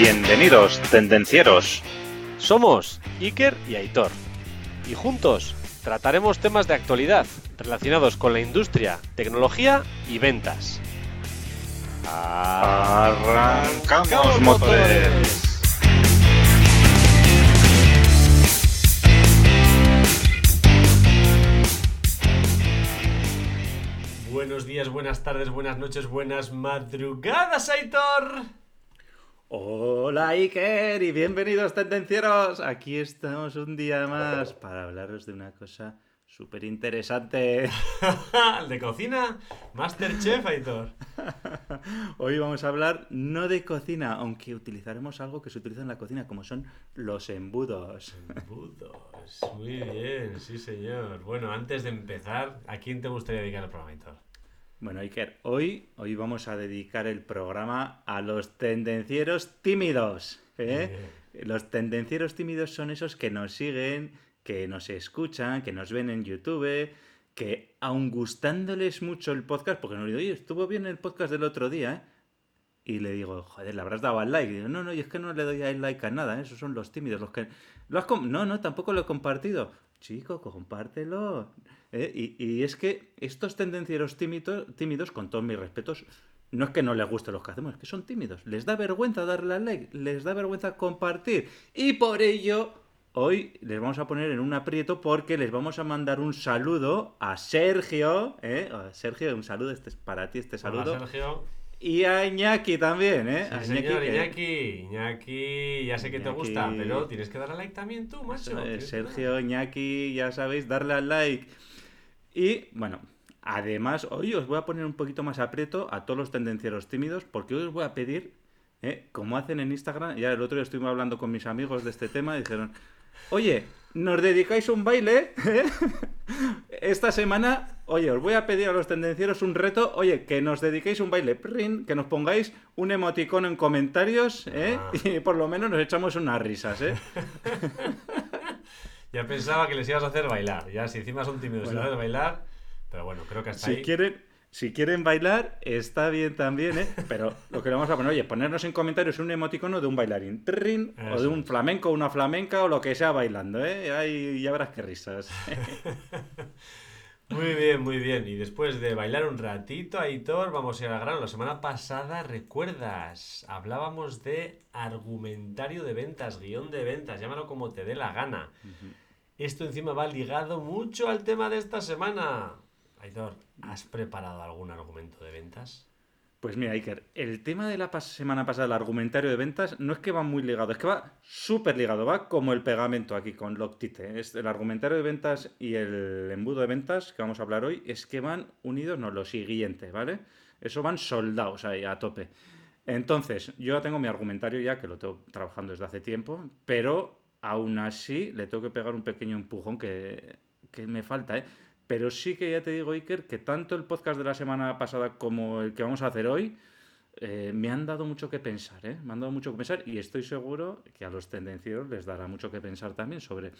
Bienvenidos, tendencieros. Somos Iker y Aitor. Y juntos trataremos temas de actualidad relacionados con la industria, tecnología y ventas. Arrancamos motores. Buenos días, buenas tardes, buenas noches, buenas madrugadas, Aitor. Hola Iker y bienvenidos tendencieros. Aquí estamos un día más para hablaros de una cosa súper interesante. ¿El de cocina? Masterchef, Aitor. Hoy vamos a hablar no de cocina, aunque utilizaremos algo que se utiliza en la cocina, como son los embudos. Embudos, muy bien, sí señor. Bueno, antes de empezar, ¿a quién te gustaría dedicar el programa, Aitor? Bueno, Iker, hoy, hoy vamos a dedicar el programa a los tendencieros tímidos. ¿eh? Los tendencieros tímidos son esos que nos siguen, que nos escuchan, que nos ven en YouTube, que aun gustándoles mucho el podcast, porque nos digo, oye, estuvo bien el podcast del otro día, ¿eh? Y le digo, joder, le habrás dado al like. Y digo, no, no, y es que no le doy al like a nada, ¿eh? esos son los tímidos, los que... ¿Lo has com- no, no, tampoco lo he compartido. Chico, compártelo. ¿eh? Y, y es que estos tendencieros tímidos, tímidos, con todos mis respetos, no es que no les guste los que hacemos, es que son tímidos. Les da vergüenza darle al like, les da vergüenza compartir. Y por ello, hoy les vamos a poner en un aprieto porque les vamos a mandar un saludo a Sergio. ¿eh? Sergio, un saludo, este es para ti este saludo. Hola, Sergio. Y a Iñaki también, ¿eh? Sí, A señor, que- Iñaki. Iñaki, ya sé que te Iñaki. gusta, pero tienes que darle like también tú, macho. Es, Sergio, Iñaki, ya sabéis, darle al like. Y bueno, además, hoy os voy a poner un poquito más aprieto a todos los tendencieros tímidos, porque hoy os voy a pedir, ¿eh? como hacen en Instagram, ya el otro día estuvimos hablando con mis amigos de este tema y dijeron, oye, ¿nos dedicáis un baile? ¿Eh? Esta semana, oye, os voy a pedir a los tendencieros un reto, oye, que nos dediquéis un baile, prin, que nos pongáis un emoticono en comentarios, ¿eh? Ah. y por lo menos nos echamos unas risas, ¿eh? Ya pensaba que les ibas a hacer bailar. Ya, si encima son tímidos Bueno. les haces bailar. Pero bueno, creo que hasta Si ahí. quieren, si quieren bailar, está bien también, ¿eh? Pero lo que le vamos a poner, oye, ponernos en comentarios un emoticono de un bailarín, trin, o de un flamenco, una flamenca, o lo que sea bailando, ¿eh? Ahí ya verás qué risas. Muy bien, muy bien. Y después de bailar un ratito, Aitor, vamos a ir al grano. La semana pasada, ¿recuerdas? Hablábamos de argumentario de ventas, guion de ventas, llámalo como te dé la gana. Esto encima va ligado mucho al tema de esta semana. Aitor, ¿has preparado algún argumento de ventas? Pues mira, Iker, el tema de la semana pasada, el argumentario de ventas, no es que va muy ligado, es que va súper ligado, va como el pegamento aquí con Loctite. Es el argumentario de ventas y el embudo de ventas que vamos a hablar hoy es que van unidos, no, lo siguiente, ¿vale? Eso van soldados ahí a tope. Entonces, yo ya tengo mi argumentario ya, que lo tengo trabajando desde hace tiempo, pero aún así le tengo que pegar un pequeño empujón que, que me falta, ¿eh? Pero sí que ya te digo, Iker, que tanto el podcast de la semana pasada como el que vamos a hacer hoy eh, me han dado mucho que pensar, ¿eh? Me han dado mucho que pensar y estoy seguro que a los tendencieros les dará mucho que pensar también sobre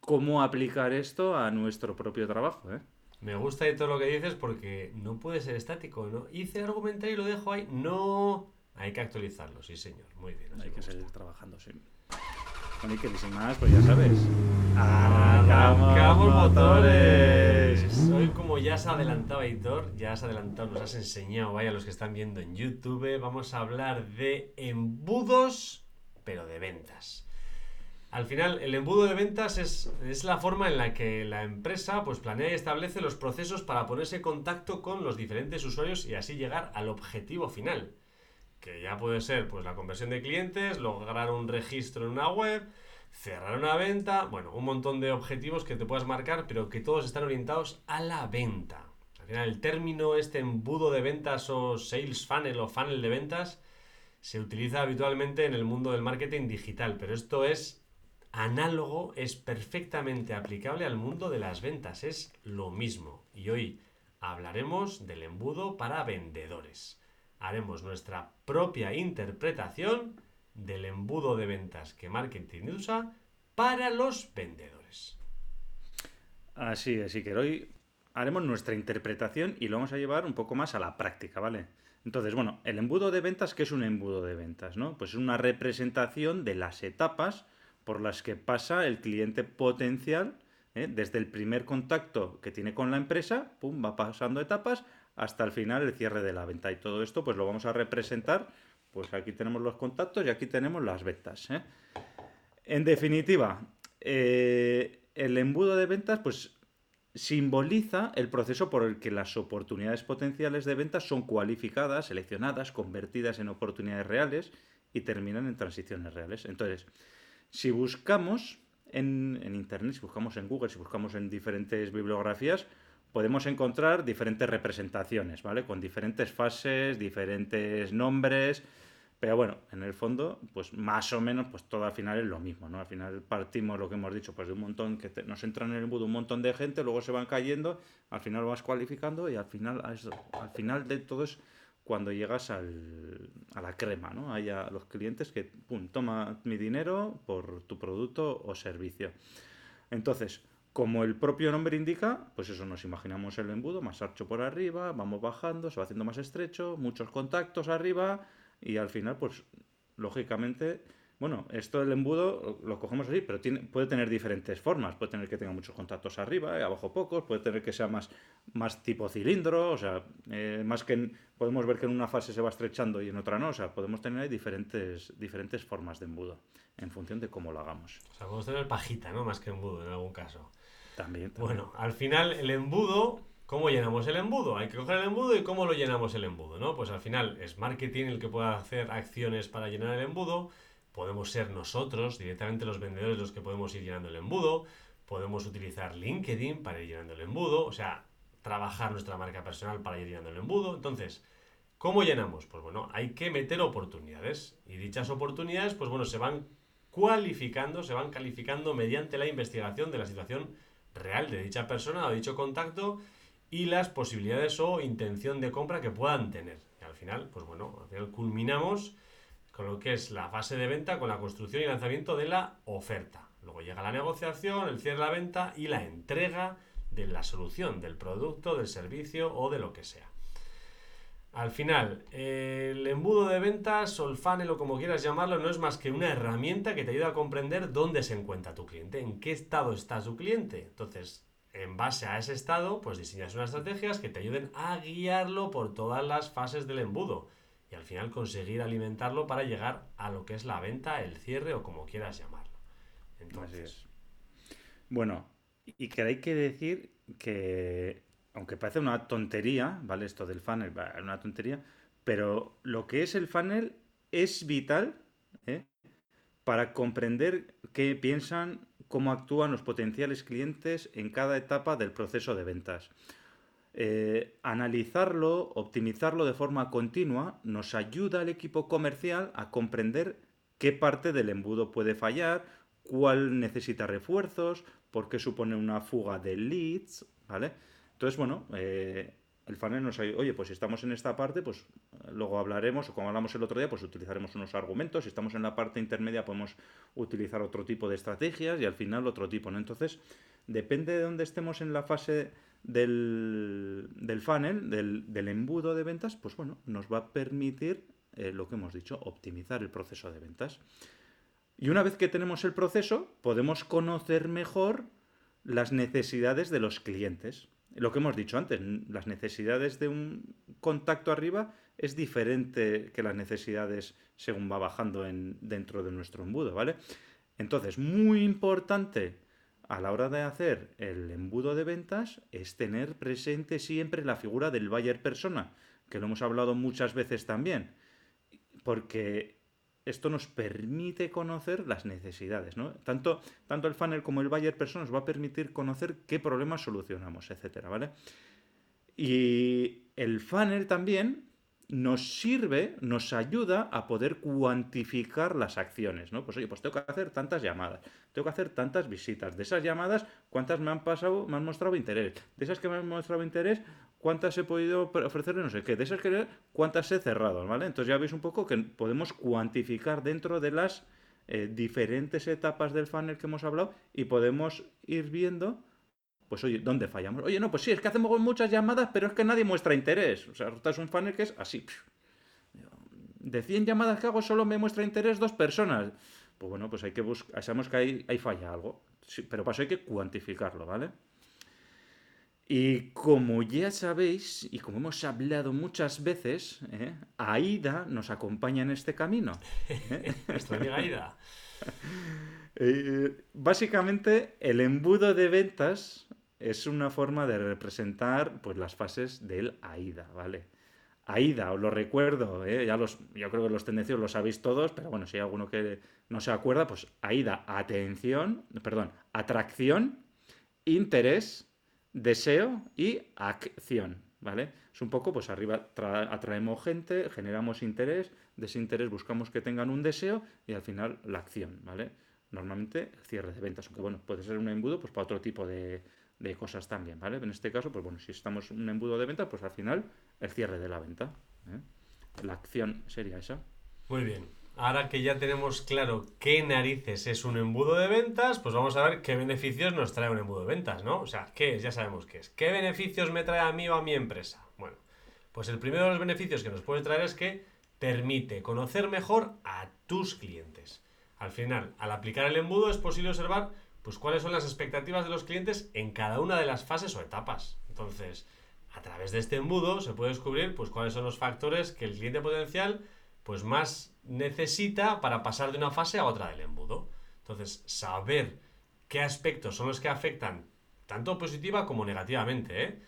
cómo aplicar esto a nuestro propio trabajo, ¿eh? Me gusta todo lo que dices porque no puede ser estático, ¿no? Hice el argumentario y lo dejo ahí. No, hay que actualizarlo, sí señor. Muy bien. Hay que seguir trabajando, sí. Y sin más, pues ya sabes. Arrancamos motores. Hoy como ya se ha adelantado Aitor, ya has adelantado, nos has enseñado, vaya los que están viendo en YouTube, vamos a hablar de embudos, pero de ventas. Al final, el embudo de ventas es, es la forma en la que la empresa pues, planea y establece los procesos para ponerse en contacto con los diferentes usuarios y así llegar al objetivo final. Que ya puede ser pues, la conversión de clientes, lograr un registro en una web, cerrar una venta, bueno, un montón de objetivos que te puedas marcar, pero que todos están orientados a la venta. Al final, el término este embudo de ventas o sales funnel o funnel de ventas se utiliza habitualmente en el mundo del marketing digital, pero esto es análogo, es perfectamente aplicable al mundo de las ventas, es lo mismo. Y hoy hablaremos del embudo para vendedores. Haremos nuestra propia interpretación del embudo de ventas que marketing usa para los vendedores. Así es, Iker. Hoy haremos nuestra interpretación y lo vamos a llevar un poco más a la práctica, ¿vale? Entonces, bueno, el embudo de ventas, ¿qué es un embudo de ventas? ¿no? Pues es una representación de las etapas por las que pasa el cliente potencial, ¿eh? desde el primer contacto que tiene con la empresa, pum, va pasando etapas hasta el final el cierre de la venta. Y todo esto, pues lo vamos a representar, pues aquí tenemos los contactos y aquí tenemos las ventas. ¿eh? En definitiva, eh, el embudo de ventas, pues simboliza el proceso por el que las oportunidades potenciales de ventas son cualificadas, seleccionadas, convertidas en oportunidades reales y terminan en transiciones reales. Entonces, si buscamos en, Internet, si buscamos en Google, si buscamos en diferentes bibliografías, podemos encontrar diferentes representaciones, ¿vale? Con diferentes fases, diferentes nombres, pero bueno, en el fondo, pues más o menos, pues todo al final es lo mismo, ¿no? Al final partimos lo que hemos dicho, pues de un montón que nos entran en el embudo un montón de gente, luego se van cayendo, al final lo vas cualificando y al final, al final de todo es cuando llegas al, a la crema, ¿no? Hay a los clientes que, pum, toma mi dinero por tu producto o servicio. Entonces, como el propio nombre indica, pues eso nos imaginamos el embudo más ancho por arriba, vamos bajando, se va haciendo más estrecho, muchos contactos arriba, y al final, pues, lógicamente, bueno, esto del embudo lo cogemos así, pero tiene, puede tener diferentes formas. Puede tener que tenga muchos contactos arriba y abajo pocos, puede tener que sea más, más tipo cilindro, o sea, eh, más que podemos ver que en una fase se va estrechando y en otra no, o sea, podemos tener ahí diferentes, diferentes formas de embudo en función de cómo lo hagamos. O sea, podemos tener pajita, ¿no? Más que embudo en algún caso. Bueno, al final el embudo ¿Cómo llenamos el embudo? Hay que coger el embudo y cómo lo llenamos el embudo, ¿no? Pues al final es marketing el que pueda hacer acciones para llenar el embudo. Podemos ser nosotros, directamente los vendedores, los que podemos ir llenando el embudo. Podemos utilizar LinkedIn para ir llenando el embudo. O sea, trabajar nuestra marca personal para ir llenando el embudo. Entonces, ¿cómo llenamos? Pues bueno, hay que meter oportunidades. Y dichas oportunidades, pues bueno, se van cualificando, se van calificando mediante la investigación de la situación real de dicha persona o dicho contacto y las posibilidades o intención de compra que puedan tener. Y al final, pues bueno, al final culminamos con lo que es la fase de venta, con la construcción y lanzamiento de la oferta. Luego llega la negociación, el cierre de la venta y la entrega de la solución, del producto, del servicio o de lo que sea. Al final, el embudo de ventas o el funnel o como quieras llamarlo no es más que una herramienta que te ayuda a comprender dónde se encuentra tu cliente, en qué estado está su cliente. Entonces, en base a ese estado, pues diseñas unas estrategias que te ayuden a guiarlo por todas las fases del embudo y al final conseguir alimentarlo para llegar a lo que es la venta, el cierre o como quieras llamarlo. Entonces, bueno, y que hay que decir que, aunque parece una tontería, ¿vale? Esto del funnel, una tontería, pero lo que es el funnel es vital ¿eh? para comprender qué piensan cómo actúan los potenciales clientes en cada etapa del proceso de ventas. Eh, analizarlo, optimizarlo de forma continua, nos ayuda al equipo comercial a comprender qué parte del embudo puede fallar, cuál necesita refuerzos, por qué supone una fuga de leads, ¿vale? Entonces, bueno, eh, el funnel nos ayuda, oye, pues si estamos en esta parte, pues luego hablaremos, o como hablamos el otro día, pues utilizaremos unos argumentos, si estamos en la parte intermedia podemos utilizar otro tipo de estrategias y al final otro tipo, ¿no? Entonces, depende de dónde estemos en la fase del, del funnel, del, embudo de ventas, pues bueno, nos va a permitir eh, lo que hemos dicho, optimizar el proceso de ventas. Y una vez que tenemos el proceso, podemos conocer mejor las necesidades de los clientes lo que hemos dicho antes, las necesidades de un contacto arriba es diferente que las necesidades según va bajando en, dentro de nuestro embudo, ¿vale? Entonces, muy importante a la hora de hacer el embudo de ventas es tener presente siempre la figura del buyer persona, que lo hemos hablado muchas veces también, porque esto nos permite conocer las necesidades, ¿no? Tanto, tanto el funnel como el buyer persona nos va a permitir conocer qué problemas solucionamos, etcétera, ¿vale? Y el funnel también nos sirve, nos ayuda a poder cuantificar las acciones, ¿no? Pues oye, pues tengo que hacer tantas llamadas, tengo que hacer tantas visitas. De esas llamadas, ¿cuántas me han pasado, me han mostrado interés? De esas que me han mostrado interés, cuántas he podido ofrecerle, no sé qué, de esas que cuántas he cerrado, ¿vale? Entonces ya veis un poco que podemos cuantificar dentro de las eh, diferentes etapas del funnel que hemos hablado y podemos ir viendo Pues oye, ¿dónde fallamos? Oye, no, pues sí, es que hacemos muchas llamadas, pero es que nadie muestra interés. O sea, es un funnel que es así. De 100 llamadas que hago, solo me muestra interés dos personas. Pues bueno, pues hay que buscar, sabemos que ahí, ahí falla algo. pero para eso hay que cuantificarlo, ¿vale? Y como ya sabéis, y como hemos hablado muchas veces, ¿eh? AIDA nos acompaña en este camino. ¿eh? Nuestra amiga AIDA. Eh, básicamente, el embudo de ventas es una forma de representar pues, las fases del AIDA, ¿vale? AIDA, os lo recuerdo, ¿eh? ya los, yo creo que los tendencios lo sabéis todos, pero bueno, si hay alguno que no se acuerda, pues AIDA, atención, perdón, atracción, interés, deseo y acción, ¿vale? Es un poco, pues arriba atraemos gente, generamos interés, de ese interés buscamos que tengan un deseo y al final la acción, ¿vale? Normalmente cierre de ventas, aunque bueno, puede ser un embudo pues para otro tipo de, de cosas también, ¿vale? En este caso, pues bueno, si estamos en un embudo de venta, pues al final el cierre de la venta. ¿eh? La acción sería esa. Muy bien. Ahora que ya tenemos claro qué narices es un embudo de ventas, pues vamos a ver qué beneficios nos trae un embudo de ventas, ¿no? O sea, ¿qué es? Ya sabemos qué es. ¿Qué beneficios me trae a mí o a mi empresa? Bueno, pues el primero de los beneficios que nos puede traer es que permite conocer mejor a tus clientes. Al final, al aplicar el embudo es posible observar pues cuáles son las expectativas de los clientes en cada una de las fases o etapas. Entonces, a través de este embudo se puede descubrir pues cuáles son los factores que el cliente potencial pues más necesita para pasar de una fase a otra del embudo. Entonces, saber qué aspectos son los que afectan tanto positiva como negativamente, ¿eh?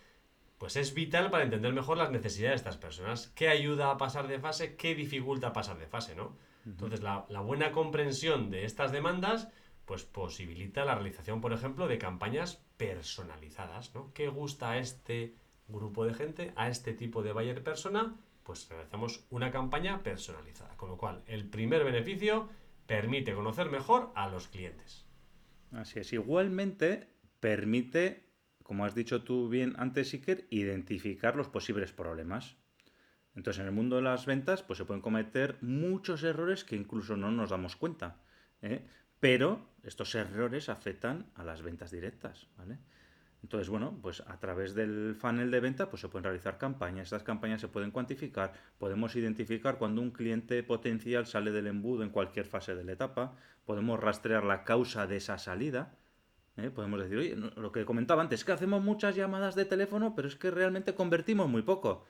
pues es vital para entender mejor las necesidades de estas personas. ¿Qué ayuda a pasar de fase? ¿Qué dificulta pasar de fase? ¿no? Entonces, la, la buena comprensión de estas demandas pues posibilita la realización, por ejemplo, de campañas personalizadas, ¿no? ¿Qué gusta a este grupo de gente, a este tipo de buyer persona? Pues realizamos una campaña personalizada, con lo cual el primer beneficio permite conocer mejor a los clientes. Así es, igualmente permite, como has dicho tú bien antes, Iker, identificar los posibles problemas. Entonces, en el mundo de las ventas, pues se pueden cometer muchos errores que incluso no nos damos cuenta. ¿eh? Pero estos errores afectan a las ventas directas, ¿vale? Entonces, bueno, pues a través del funnel de venta pues se pueden realizar campañas, estas campañas se pueden cuantificar, podemos identificar cuando un cliente potencial sale del embudo en cualquier fase de la etapa, podemos rastrear la causa de esa salida, ¿eh? podemos decir, oye, lo que comentaba antes, es que hacemos muchas llamadas de teléfono, pero es que realmente convertimos muy poco.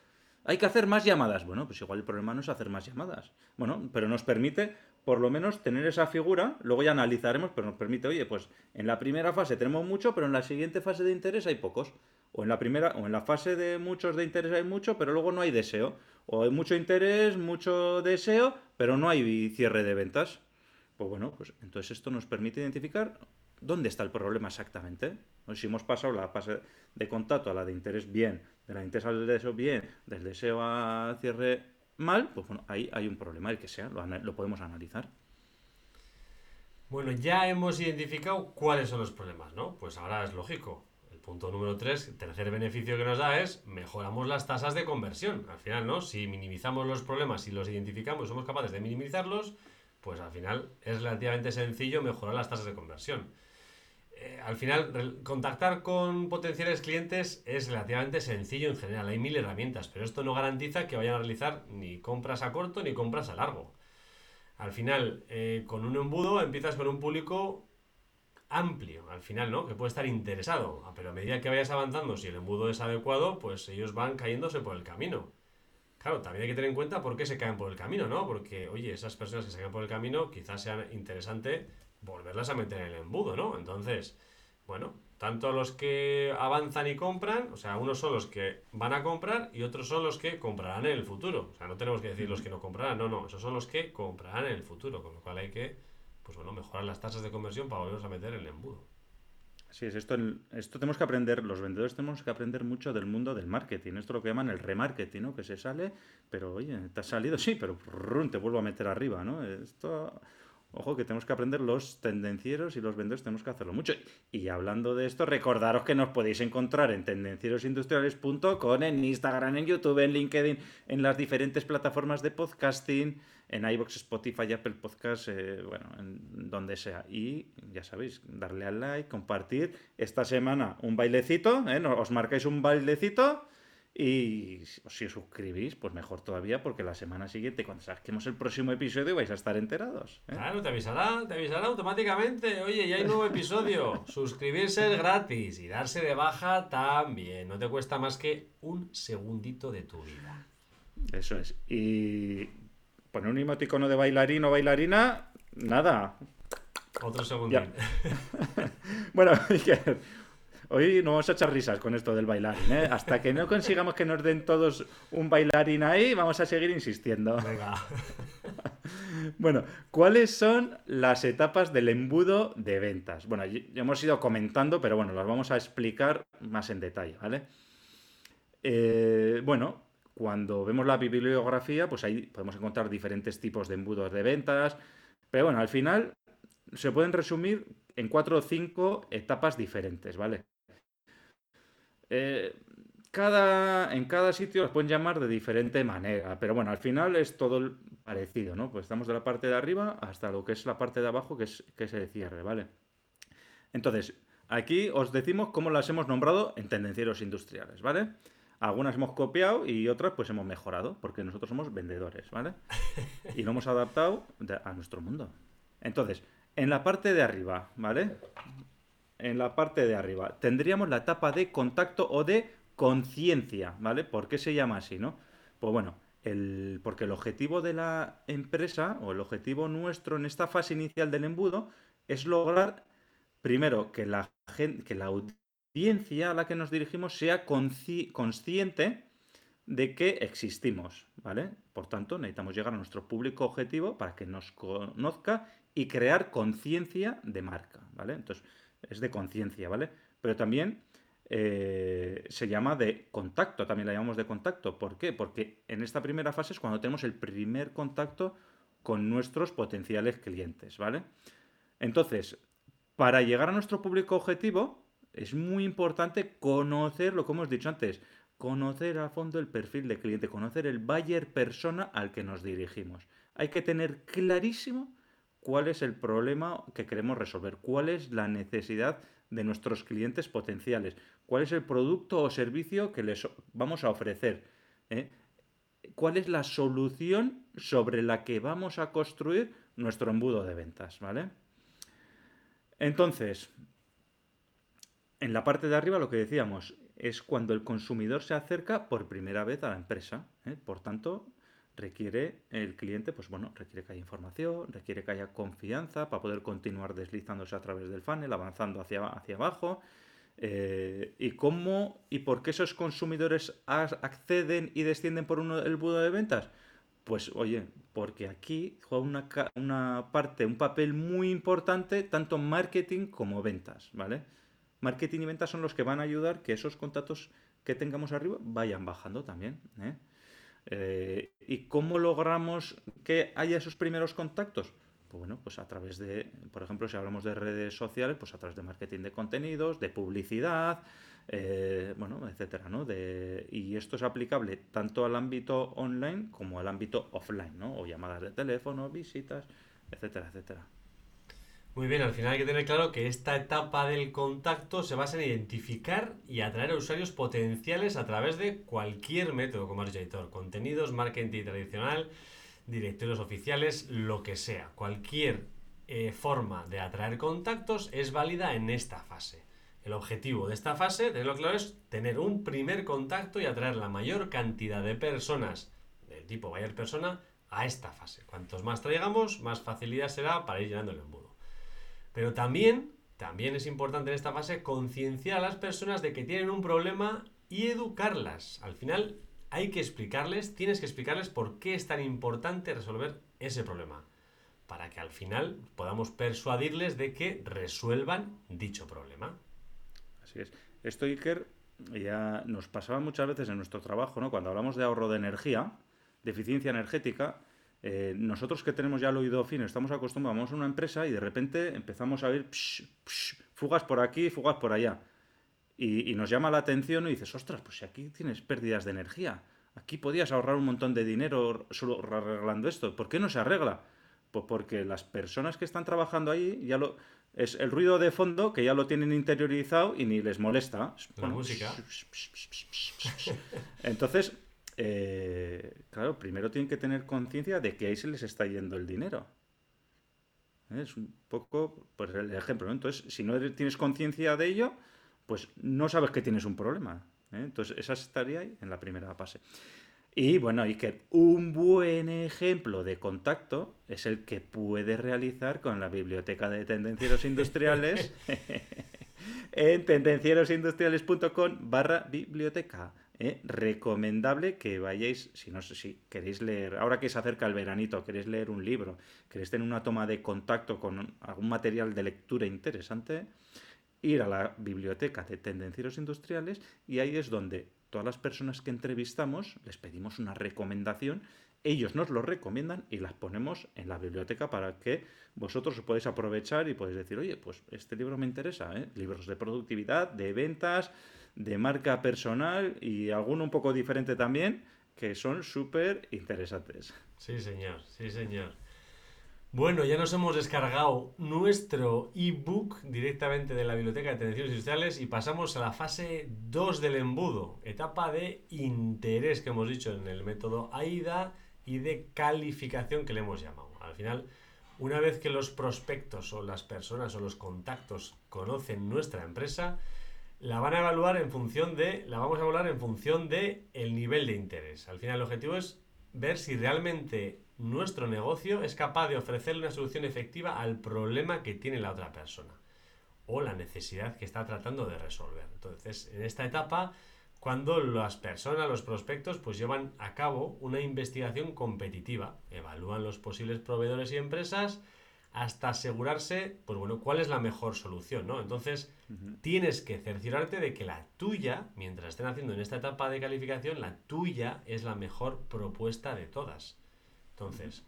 Hay que hacer más llamadas. Bueno, pues igual el problema no es hacer más llamadas. Bueno, pero nos permite por lo menos tener esa figura, luego ya analizaremos, pero nos permite, oye, pues en la primera fase tenemos mucho, pero en la siguiente fase de interés hay pocos. O en la primera, o en la fase de muchos de interés hay mucho, pero luego no hay deseo. O hay mucho interés, mucho deseo, pero no hay cierre de ventas. Pues bueno, pues entonces esto nos permite identificar dónde está el problema exactamente. Si hemos pasado la fase de contacto a la de interés bien, de la interés al deseo bien, del deseo a cierre mal, pues bueno, ahí hay un problema, el que sea, lo, podemos analizar. Bueno, ya hemos identificado cuáles son los problemas, ¿no? Pues ahora es lógico. El punto número 3, tercer beneficio que nos da es mejoramos las tasas de conversión. Al final, ¿no? Si minimizamos los problemas, si los identificamos y somos capaces de minimizarlos, pues al final es relativamente sencillo mejorar las tasas de conversión. Eh, al final, contactar con potenciales clientes es relativamente sencillo en general. Hay mil herramientas, pero esto no garantiza que vayan a realizar ni compras a corto ni compras a largo. Al final, eh, con un embudo empiezas con un público amplio, al final, ¿no? Que puede estar interesado, ah, pero a medida que vayas avanzando, si el embudo es adecuado, pues ellos van cayéndose por el camino. Claro, también hay que tener en cuenta por qué se caen por el camino, ¿no? Porque, oye, esas personas que se caen por el camino quizás sea interesante volverlas a meter en el embudo, ¿no? Entonces, bueno, tanto los que avanzan y compran, o sea, unos son los que van a comprar y otros son los que comprarán en el futuro. O sea, no tenemos que decir los que no comprarán, no, no, esos son los que comprarán en el futuro, con lo cual hay que, pues bueno, mejorar las tasas de conversión para volverlos a meter en el embudo. Así es, esto, esto tenemos que aprender, los vendedores tenemos que aprender mucho del mundo del marketing. Esto es lo que llaman el remarketing, ¿no? Que se sale, pero oye, te has salido, sí, pero te vuelvo a meter arriba, ¿no? Esto Ojo que tenemos que aprender los tendencieros y los vendedores tenemos que hacerlo mucho. Y hablando de esto, recordaros que nos podéis encontrar en tendencierosindustriales.com, en Instagram, en YouTube, en LinkedIn, en las diferentes plataformas de podcasting, en iBox, Spotify, Apple Podcasts, eh, bueno, en donde sea. Y ya sabéis, darle al like, compartir. Esta semana un bailecito, ¿eh? os marcáis un bailecito y si os suscribís, pues mejor todavía, porque la semana siguiente, cuando saquemos el próximo episodio, vais a estar enterados. ¿eh? Claro, te avisará, te avisará automáticamente. Oye, ya hay nuevo episodio. Suscribirse es gratis y darse de baja también. No te cuesta más que un segundito de tu vida. Eso es. Y poner un emoticono de bailarín o bailarina, nada. Otro segundito. bueno, Hoy no vamos a echar risas con esto del bailarín, ¿eh? Hasta que no consigamos que nos den todos un bailarín ahí, vamos a seguir insistiendo. Venga. bueno, ¿cuáles son las etapas del embudo de ventas? Bueno, ya hemos ido comentando, pero bueno, las vamos a explicar más en detalle, ¿vale? Eh, bueno, cuando vemos la bibliografía, pues ahí podemos encontrar diferentes tipos de embudos de ventas, pero bueno, al final se pueden resumir en cuatro o cinco etapas diferentes, ¿vale? Eh, cada, en cada sitio los pueden llamar de diferente manera, pero bueno, al final es todo parecido, ¿no? Pues estamos de la parte de arriba hasta lo que es la parte de abajo, que es, que es el cierre, ¿vale? Entonces, aquí os decimos cómo las hemos nombrado en tendencieros industriales, ¿vale? Algunas hemos copiado y otras pues hemos mejorado, porque nosotros somos vendedores, ¿vale? Y lo hemos adaptado a nuestro mundo. Entonces, en la parte de arriba, ¿vale? En la parte de arriba, tendríamos la etapa de contacto o de conciencia, ¿vale? ¿Por qué se llama así, no? Pues bueno, el, porque el objetivo de la empresa o el objetivo nuestro en esta fase inicial del embudo es lograr, primero, que la, que la audiencia a la que nos dirigimos sea consciente de que existimos, ¿vale? Por tanto, necesitamos llegar a nuestro público objetivo para que nos conozca y crear conciencia de marca, ¿vale? Entonces, es de conciencia, ¿vale? Pero también eh, se llama de contacto, también la llamamos de contacto. ¿Por qué? Porque en esta primera fase es cuando tenemos el primer contacto con nuestros potenciales clientes, ¿vale? Entonces, para llegar a nuestro público objetivo, es muy importante conocer lo que hemos dicho antes, conocer a fondo el perfil de cliente, conocer el buyer persona al que nos dirigimos. Hay que tener clarísimo cuál es el problema que queremos resolver, cuál es la necesidad de nuestros clientes potenciales, cuál es el producto o servicio que les vamos a ofrecer, ¿eh? cuál es la solución sobre la que vamos a construir nuestro embudo de ventas, ¿vale? Entonces, en la parte de arriba lo que decíamos es cuando el consumidor se acerca por primera vez a la empresa. ¿eh? Por tanto, requiere el cliente, pues bueno, requiere que haya información, requiere que haya confianza para poder continuar deslizándose a través del funnel, avanzando hacia, hacia abajo. Eh, y cómo y por qué esos consumidores acceden y descienden por uno, el budo de ventas. Pues oye, porque aquí juega una, una parte, un papel muy importante, tanto marketing como ventas, ¿vale? Marketing y ventas son los que van a ayudar que esos contactos que tengamos arriba vayan bajando también. ¿eh? Eh, ¿Y cómo logramos que haya esos primeros contactos? Pues bueno, pues a través de, por ejemplo, si hablamos de redes sociales, pues a través de marketing de contenidos, de publicidad, eh, bueno, etcétera, ¿no? De, y esto es aplicable tanto al ámbito online como al ámbito offline, ¿no? O llamadas de teléfono, visitas, etcétera, etcétera. Muy bien, al final hay que tener claro que esta etapa del contacto se basa en identificar y atraer a usuarios potenciales a través de cualquier método, como Editor, contenidos, marketing tradicional, directorios oficiales, lo que sea. Cualquier eh, forma de atraer contactos es válida en esta fase. El objetivo de esta fase, tenerlo claro, es tener un primer contacto y atraer la mayor cantidad de personas del tipo buyer persona a esta fase. Cuantos más traigamos, más facilidad será para ir llenando el embudo. Pero también, también es importante en esta fase concienciar a las personas de que tienen un problema y educarlas. Al final hay que explicarles, tienes que explicarles por qué es tan importante resolver ese problema. Para que al final podamos persuadirles de que resuelvan dicho problema. Así es. Esto, Iker, ya nos pasaba muchas veces en nuestro trabajo, ¿no? Cuando hablamos de ahorro de energía, de eficiencia energética, eh, nosotros que tenemos ya el oído fino, estamos acostumbrados, vamos a una empresa y de repente empezamos a ver fugas por aquí, fugas por allá. Y, nos llama la atención y dices, ostras, pues si aquí tienes pérdidas de energía, aquí podías ahorrar un montón de dinero solo arreglando esto. ¿Por qué no se arregla? Pues porque las personas que están trabajando ahí ya lo es el ruido de fondo que ya lo tienen interiorizado y ni les molesta. La música. Entonces, eh, claro, primero tienen que tener conciencia de que ahí se les está yendo el dinero. Es un poco pues, el ejemplo. Entonces, si no tienes conciencia de ello, pues no sabes que tienes un problema. ¿eh? Entonces, esa estaría ahí en la primera fase. Y bueno, y que un buen ejemplo de contacto es el que puede realizar con la biblioteca de tendencieros industriales en tendencierosindustriales.com barra biblioteca. ¿Eh? recomendable que vayáis, si no sé si queréis leer, ahora que se acerca el veranito, queréis leer un libro, queréis tener una toma de contacto con algún material de lectura interesante, ir a la biblioteca de Tendencieros Industriales y ahí es donde todas las personas que entrevistamos les pedimos una recomendación, ellos nos lo recomiendan y las ponemos en la biblioteca para que vosotros os podéis aprovechar y podéis decir, oye, pues este libro me interesa, ¿eh? libros de productividad, de ventas, de marca personal y alguno un poco diferente también, que son súper interesantes. Sí, señor, sí, señor. Bueno, ya nos hemos descargado nuestro ebook directamente de la Biblioteca de Tendencias Industriales y pasamos a la fase 2 del embudo, etapa de interés que hemos dicho en el método AIDA y de calificación que le hemos llamado. Al final, una vez que los prospectos o las personas o los contactos conocen nuestra empresa, la van a evaluar en función de, la vamos a evaluar en función de el nivel de interés. Al final el objetivo es ver si realmente nuestro negocio es capaz de ofrecerle una solución efectiva al problema que tiene la otra persona o la necesidad que está tratando de resolver. Entonces, en esta etapa, cuando las personas, los prospectos, pues llevan a cabo una investigación competitiva, evalúan los posibles proveedores y empresas, hasta asegurarse, pues bueno, cuál es la mejor solución, ¿no? Entonces, tienes que cerciorarte de que la tuya, mientras estén haciendo en esta etapa de calificación, la tuya es la mejor propuesta de todas. Entonces,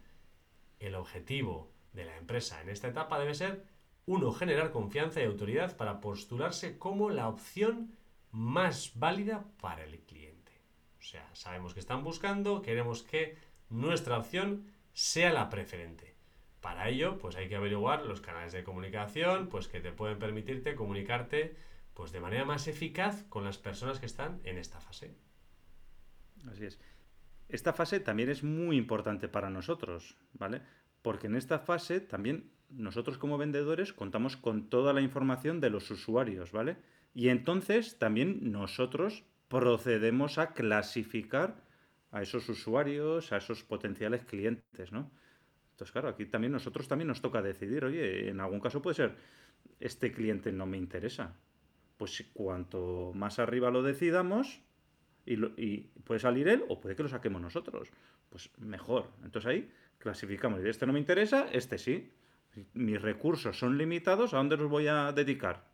el objetivo de la empresa en esta etapa debe ser, uno, generar confianza y autoridad para postularse como la opción más válida para el cliente. O sea, sabemos que están buscando, queremos que nuestra opción sea la preferente. Para ello, pues hay que averiguar los canales de comunicación, pues que te pueden permitirte comunicarte pues de manera más eficaz con las personas que están en esta fase. Así es. Esta fase también es muy importante para nosotros, ¿vale? Porque en esta fase también nosotros como vendedores contamos con toda la información de los usuarios, ¿vale? Y entonces también nosotros procedemos a clasificar a esos usuarios, a esos potenciales clientes, ¿no? Entonces, claro, aquí también nosotros también nos toca decidir, oye, en algún caso puede ser, este cliente no me interesa. Pues cuanto más arriba lo decidamos, y, puede salir él o puede que lo saquemos nosotros. Pues mejor. Entonces ahí clasificamos. Este no me interesa, este sí. Mis recursos son limitados, ¿a dónde los voy a dedicar?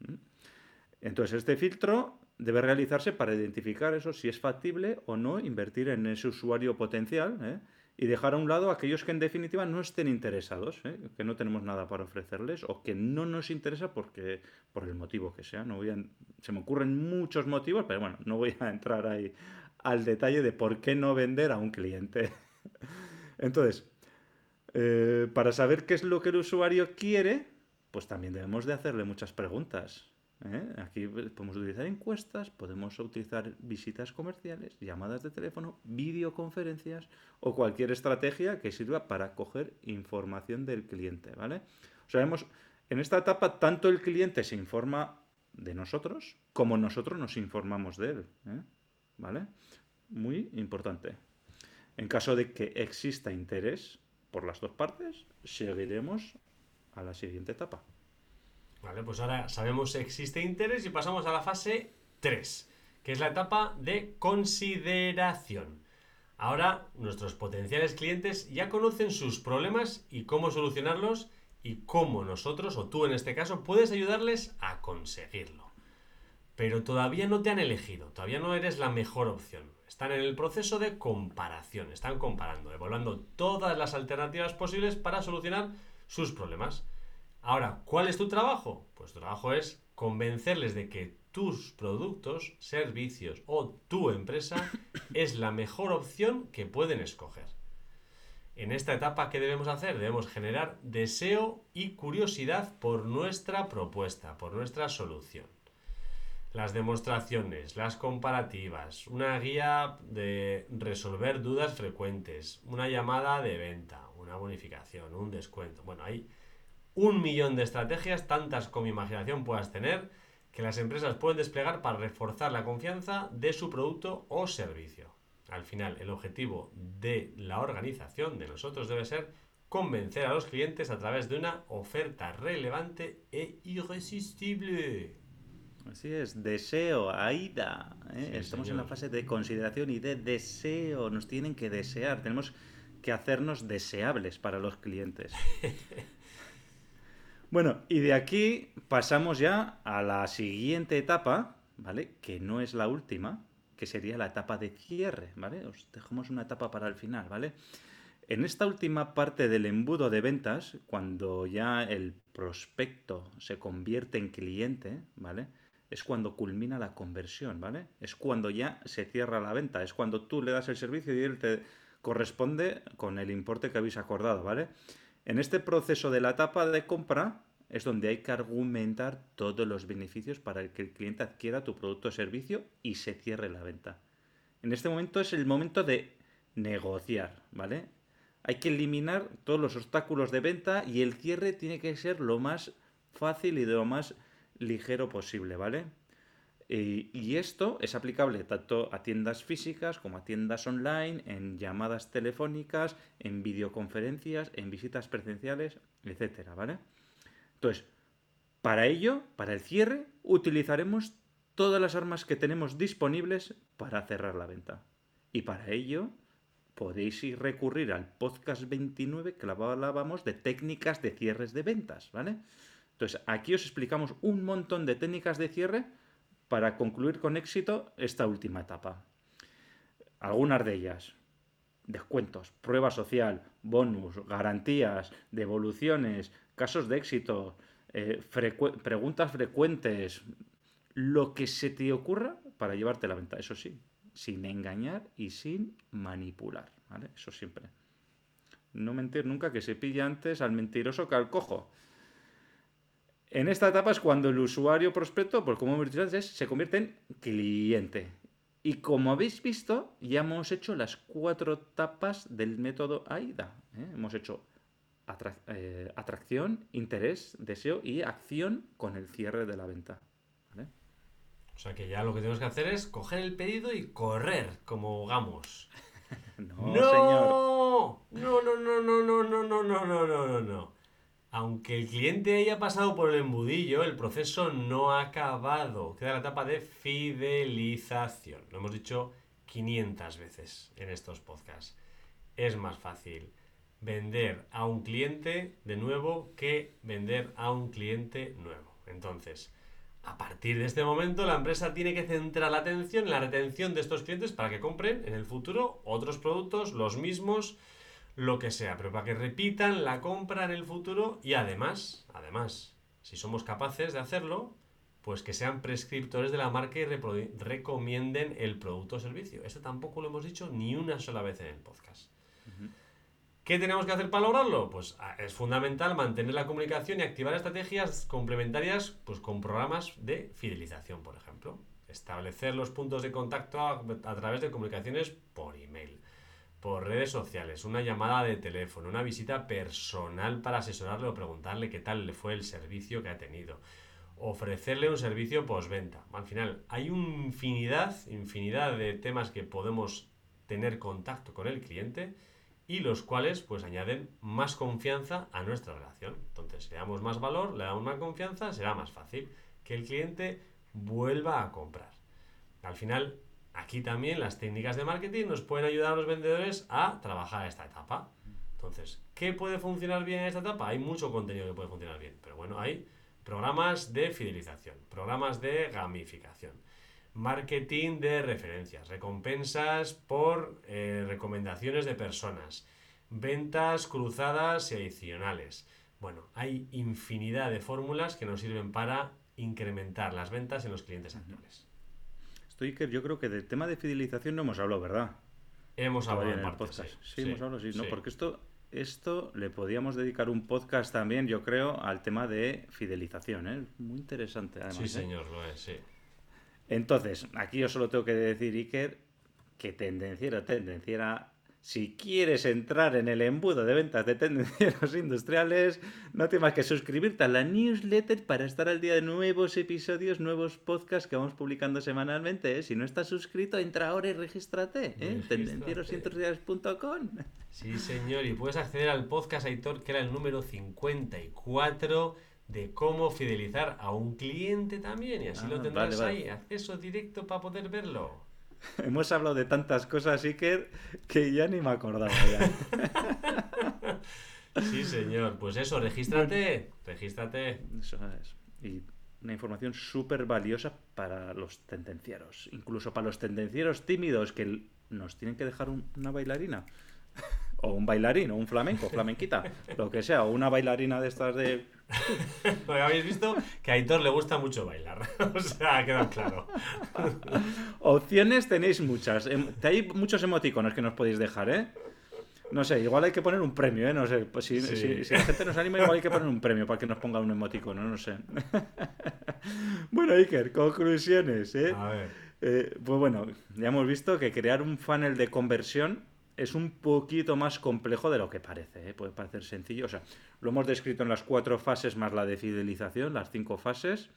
¿Mm? Entonces este filtro debe realizarse para identificar eso, si es factible o no invertir en ese usuario potencial. ¿eh? Y dejar a un lado a aquellos que en definitiva no estén interesados, ¿eh? que no tenemos nada para ofrecerles o que no nos interesa porque por el motivo que sea. No voy se me ocurren muchos motivos, pero bueno, no voy a entrar ahí al detalle de por qué no vender a un cliente. Entonces, eh, para saber qué es lo que el usuario quiere, pues también debemos de hacerle muchas preguntas. ¿Eh? Aquí podemos utilizar encuestas, podemos utilizar visitas comerciales, llamadas de teléfono, videoconferencias o cualquier estrategia que sirva para coger información del cliente, ¿vale? O sea, en esta etapa tanto el cliente se informa de nosotros como nosotros nos informamos de él, ¿eh? ¿vale? Muy importante. En caso de que exista interés por las dos partes, seguiremos a la siguiente etapa. Vale, pues ahora sabemos si existe interés y pasamos a la fase 3, que es la etapa de consideración. Ahora nuestros potenciales clientes ya conocen sus problemas y cómo solucionarlos y cómo nosotros, o tú en este caso, puedes ayudarles a conseguirlo. pero todavía no te han elegido, todavía no eres la mejor opción. Están en el proceso de comparación, están comparando, evaluando todas las alternativas posibles para solucionar sus problemas. Ahora, ¿cuál es tu trabajo? Pues tu trabajo es convencerles de que tus productos, servicios o tu empresa es la mejor opción que pueden escoger. En esta etapa, ¿qué debemos hacer? Debemos generar deseo y curiosidad por nuestra propuesta, por nuestra solución. Las demostraciones, las comparativas, una guía de resolver dudas frecuentes, una llamada de venta, una bonificación, un descuento. Bueno, hay un millón de estrategias, tantas como imaginación puedas tener, que las empresas pueden desplegar para reforzar la confianza de su producto o servicio. Al final, el objetivo de la organización de nosotros debe ser convencer a los clientes a través de una oferta relevante e irresistible. Así es, deseo, AIDA. ¿eh? Sí, Estamos en la fase de consideración y de deseo. Nos tienen que desear. Tenemos que hacernos deseables para los clientes. bueno, y de aquí pasamos ya a la siguiente etapa, ¿vale? Que no es la última, que sería la etapa de cierre, ¿vale? Os dejamos una etapa para el final, ¿vale? En esta última parte del embudo de ventas, cuando ya el prospecto se convierte en cliente, ¿vale? Es cuando culmina la conversión, ¿vale? Es cuando ya se cierra la venta, es cuando tú le das el servicio y él te corresponde con el importe que habéis acordado, ¿vale? En este proceso de la etapa de compra es donde hay que argumentar todos los beneficios para que el cliente adquiera tu producto o servicio y se cierre la venta. En este momento es el momento de negociar, ¿vale? Hay que eliminar todos los obstáculos de venta y el cierre tiene que ser lo más fácil y de lo más ligero posible, ¿vale? Y, y esto es aplicable tanto a tiendas físicas como a tiendas online, en llamadas telefónicas, en videoconferencias, en visitas presenciales, etcétera, ¿vale? Entonces, para ello, para el cierre, utilizaremos todas las armas que tenemos disponibles para cerrar la venta. Y para ello, podéis ir recurrir al podcast 29 que hablábamos de técnicas de cierres de ventas, ¿vale? Entonces, aquí os explicamos un montón de técnicas de cierre para concluir con éxito esta última etapa. Algunas de ellas, descuentos, prueba social, bonus, garantías, devoluciones, casos de éxito, eh, preguntas frecuentes, lo que se te ocurra para llevarte la venta, eso sí, sin engañar y sin manipular, ¿vale? Eso siempre. No mentir nunca, que se pilla antes al mentiroso que al cojo. En esta etapa es cuando el usuario prospecto, pues como hemos dicho antes, se convierte en cliente. Y como habéis visto, ya hemos hecho las cuatro etapas del método AIDA. ¿eh? Hemos hecho eh, atracción, interés, deseo y acción con el cierre de la venta. ¿vale? O sea que ya lo que tenemos que hacer es coger el pedido y correr como Gamos. No, ¡No! señor. No, no, no, no, no, no, no, no, no, no, no. Aunque el cliente haya pasado por el embudillo, el proceso no ha acabado. Queda la etapa de fidelización. Lo hemos dicho 500 veces en estos podcasts. Es más fácil vender a un cliente de nuevo que vender a un cliente nuevo. Entonces, a partir de este momento, la empresa tiene que centrar la atención en la retención de estos clientes para que compren en el futuro otros productos, los mismos, lo que sea, pero para que repitan la compra en el futuro y además, además, si somos capaces de hacerlo, pues que sean prescriptores de la marca y recomienden el producto o servicio. Esto tampoco lo hemos dicho ni una sola vez en el podcast. ¿Qué tenemos que hacer para lograrlo? Pues es fundamental mantener la comunicación y activar estrategias complementarias pues, con programas de fidelización, por ejemplo. Establecer los puntos de contacto a, a través de comunicaciones por email, por redes sociales, una llamada de teléfono, una visita personal para asesorarle o preguntarle qué tal le fue el servicio que ha tenido. Ofrecerle un servicio postventa. Al final, hay infinidad, infinidad de temas que podemos tener contacto con el cliente y los cuales pues añaden más confianza a nuestra relación. Entonces, le damos más valor, le damos más confianza, será más fácil que el cliente vuelva a comprar. Al final, aquí también las técnicas de marketing nos pueden ayudar a los vendedores a trabajar esta etapa. Entonces, ¿qué puede funcionar bien en esta etapa? Hay mucho contenido que puede funcionar bien, pero bueno, hay Programas de fidelización, programas de gamificación, marketing de referencias, recompensas por eh, recomendaciones de personas, ventas cruzadas y adicionales. Bueno, hay infinidad de fórmulas que nos sirven para incrementar las ventas en los clientes actuales. Que yo creo que del tema de fidelización no hemos hablado, ¿verdad? Hemos hablado en el podcast. sí. Sí, hemos hablado, sí, no, porque esto, esto le podíamos dedicar un podcast también, yo creo, al tema de fidelización, ¿eh? Muy interesante, además. Sí, ¿eh? señor, lo es, sí. Entonces, aquí yo solo tengo que decir, Iker, que tendenciero, tendenciera, si quieres entrar en el embudo de ventas de tendencieros industriales, no tienes más que suscribirte a la newsletter para estar al día de nuevos episodios, nuevos podcasts que vamos publicando semanalmente. ¿eh? Si no estás suscrito, entra ahora y regístrate. ¿eh? Tendencierosindustriales.com. Sí, señor, y puedes acceder al podcast Aitor, que era el número 54 de cómo fidelizar a un cliente también, y así Ah, lo tendrás vale, vale. ahí, acceso directo para poder verlo. Hemos hablado de tantas cosas, Iker, que ya ni me acordaba ya. Sí, señor, pues eso, regístrate, regístrate. Eso es. Y una información súper valiosa para los tendencieros. Incluso para los tendencieros tímidos que nos tienen que dejar un- una bailarina. O un bailarín, o un flamenco, flamenquita, lo que sea, o una bailarina de estas de... Porque habéis visto que a Aitor le gusta mucho bailar, o sea, ha quedado claro. Opciones tenéis muchas. Em- Hay muchos emoticonos que nos podéis dejar, ¿eh? No sé, igual hay que poner un premio, ¿eh? No sé, pues si, Sí. si- si la gente nos anima, igual hay que poner un premio para que nos ponga un emoticono, no sé. bueno, Iker, conclusiones, ¿eh? A ver, Eh, pues bueno, ya hemos visto que crear un funnel de conversión es un poquito más complejo de lo que parece. ¿eh? Puede parecer sencillo. O sea, lo hemos descrito en las cuatro fases más la de fidelización, las cinco fases,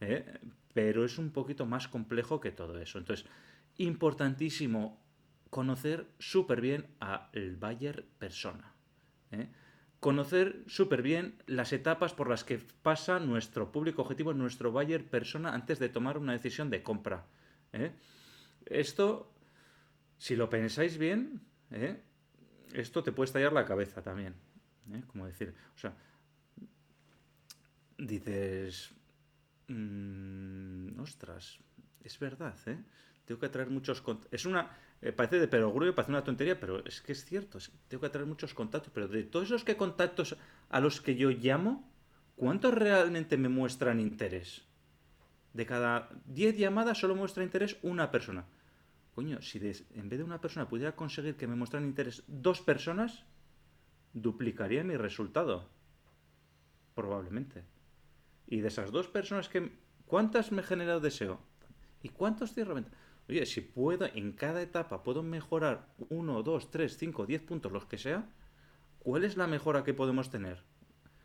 ¿eh? pero es un poquito más complejo que todo eso. Entonces, importantísimo conocer súper bien al buyer persona. ¿eh? Conocer súper bien las etapas por las que pasa nuestro público objetivo, nuestro buyer persona, antes de tomar una decisión de compra. Esto, si lo pensáis bien, ¿eh? esto te puede estallar la cabeza también. ¿eh? Como decir, o sea, dices, "Mm, ostras, es verdad, ¿eh? Tengo que atraer muchos contactos. Es una, eh, parece de perogrullo, parece una tontería, pero es que es cierto. tengo que atraer muchos contactos, pero de todos esos que contactos a los que yo llamo, ¿cuántos realmente me muestran interés? De cada 10 llamadas solo muestra interés una persona. Coño, si des- en vez de una persona pudiera conseguir que me mostraran interés dos personas, duplicaría mi resultado. Probablemente. Y de esas dos personas que... ¿Cuántas me he generado deseo? ¿Y cuántos cierro venta? Oye, si puedo, en cada etapa puedo mejorar uno, dos, tres, cinco, diez puntos, los que sea, ¿cuál es la mejora que podemos tener?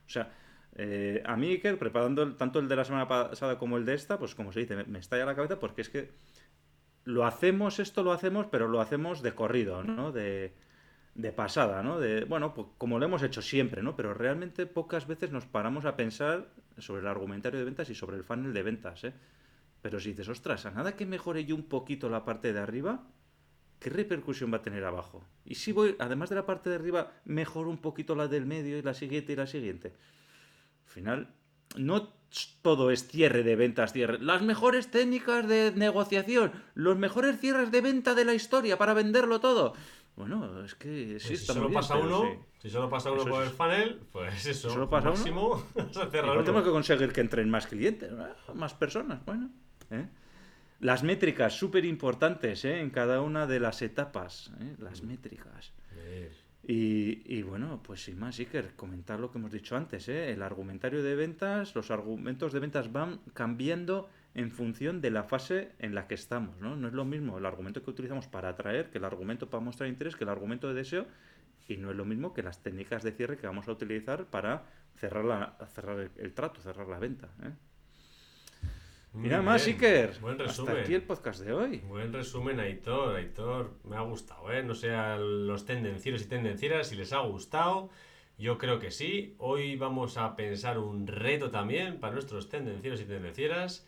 O sea, eh, a mí, Iker, preparando tanto el de la semana pasada como el de esta, pues como se dice, me, me estalla la cabeza porque es que lo hacemos, esto lo hacemos, pero lo hacemos de corrido, ¿no? De, de pasada, ¿no? De, bueno, pues como lo hemos hecho siempre, ¿no? Pero realmente pocas veces nos paramos a pensar sobre el argumentario de ventas y sobre el funnel de ventas, ¿eh? Pero si dices, ostras, a nada que mejore yo un poquito la parte de arriba, ¿qué repercusión va a tener abajo? Y si voy, además de la parte de arriba, mejoro un poquito la del medio y la siguiente y la siguiente. Al final, no todo es cierre de ventas, cierre. Las mejores técnicas de negociación, los mejores cierres de venta de la historia para venderlo todo. Bueno, es que sí, Pues si solo bien, pasa uno, sí. si solo pasa uno por es- el funnel, pues eso, ¿Solo pasa uno? máximo, tenemos que conseguir que entren más clientes, ¿no? más personas. Bueno, ¿eh? Las métricas, súper importantes ¿eh? en cada una de las etapas. ¿eh? Las métricas. Eh, Y, y bueno, pues sin más, Iker, comentar lo que hemos dicho antes. ¿eh? El argumentario de ventas, los argumentos de ventas van cambiando en función de la fase en la que estamos. ¿no? no es lo mismo el argumento que utilizamos para atraer que el argumento para mostrar interés, que el argumento de deseo. Y no es lo mismo que las técnicas de cierre que vamos a utilizar para cerrar, la, cerrar el, trato, cerrar la venta. ¿eh? Muy nada más. Iker. Buen Hasta resumen. aquí el podcast de hoy. Buen resumen, Aitor. Aitor, me ha gustado, ¿eh? No sé a los tendencieros y tendencieras si les ha gustado. Yo creo que sí. Hoy vamos a pensar un reto también para nuestros tendencieros y tendencieras.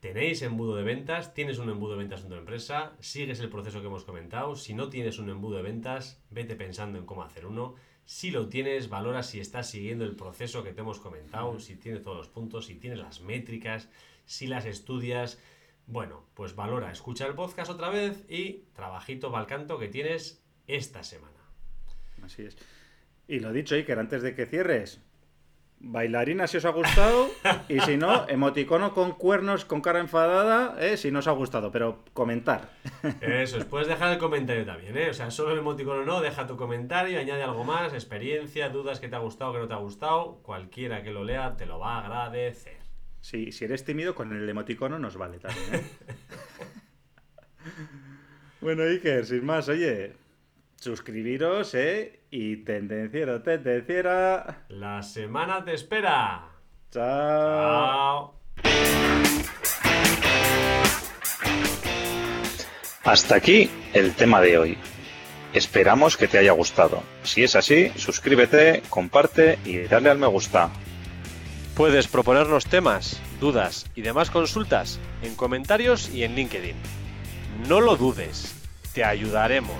Tenéis embudo de ventas, tienes un embudo de ventas en tu empresa, sigues el proceso que hemos comentado. Si no tienes un embudo de ventas, vete pensando en cómo hacer uno. Si lo tienes, valora si estás siguiendo el proceso que te hemos comentado, si tienes todos los puntos, si tienes las métricas, si las estudias. Bueno, pues valora, escucha el podcast otra vez y trabajito balcanto que tienes esta semana. Así es. Y lo dicho, Iker, antes de que cierres, bailarina si os ha gustado y si no, emoticono con cuernos con cara enfadada, eh, si no os ha gustado, pero comentar. Eso es, puedes dejar el comentario también, ¿eh? O sea, solo el emoticono no, deja tu comentario, añade algo más, experiencia, dudas que te ha gustado, que no te ha gustado, cualquiera que lo lea te lo va a agradecer. Sí, si eres tímido, con el emoticono nos vale también. ¿eh? bueno, Iker, sin más, oye, suscribiros, ¿eh? Y tendenciero, tendenciera. La semana te espera. Chao. Chao. Hasta aquí el tema de hoy. Esperamos que te haya gustado. Si es así, suscríbete, comparte y dale al me gusta. Puedes proponernos temas, dudas y demás consultas en comentarios y en LinkedIn. No lo dudes, te ayudaremos.